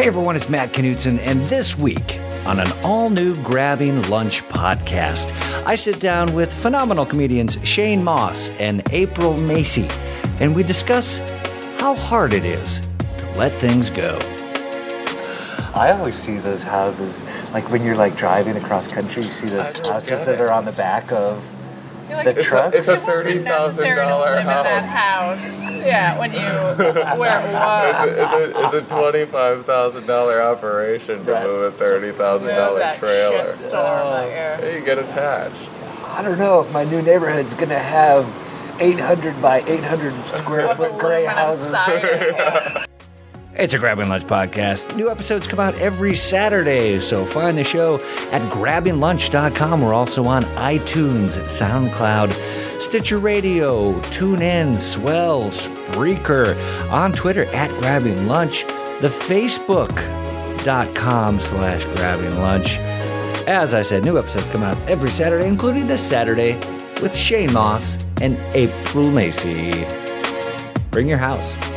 Hey everyone, it's Matt Knutson, and this week on an all new Grabbing Lunch podcast, I sit down with phenomenal comedians Shane Mauss and April Macie, and we discuss how hard it is to let things go. I always see those houses, like when you're like driving across country, you see those houses that are on the back of You're like, the it's trucks. A, it's a It thirty wasn't thousand necessary to dollar live in that house. house. Yeah, when you where it was. It's a, it's a, it's a twenty-five thousand dollar operation to Right. move a thirty thousand Move trailer. shit storm that you're- Hey, you get attached. I don't know if my new neighborhood's gonna have 800 by 800 square foot gray houses. It's a Grabbing Lunch podcast. New episodes come out every Saturday, so find the show at grabbinglunch.com. We're also on iTunes, SoundCloud, Stitcher Radio, TuneIn, Swell, Spreaker, on Twitter at Grabbing Lunch, the Facebook.com slash Grabbing Lunch. As I said, new episodes come out every Saturday, including this Saturday with Shane Mauss and April Macie. Bring your house.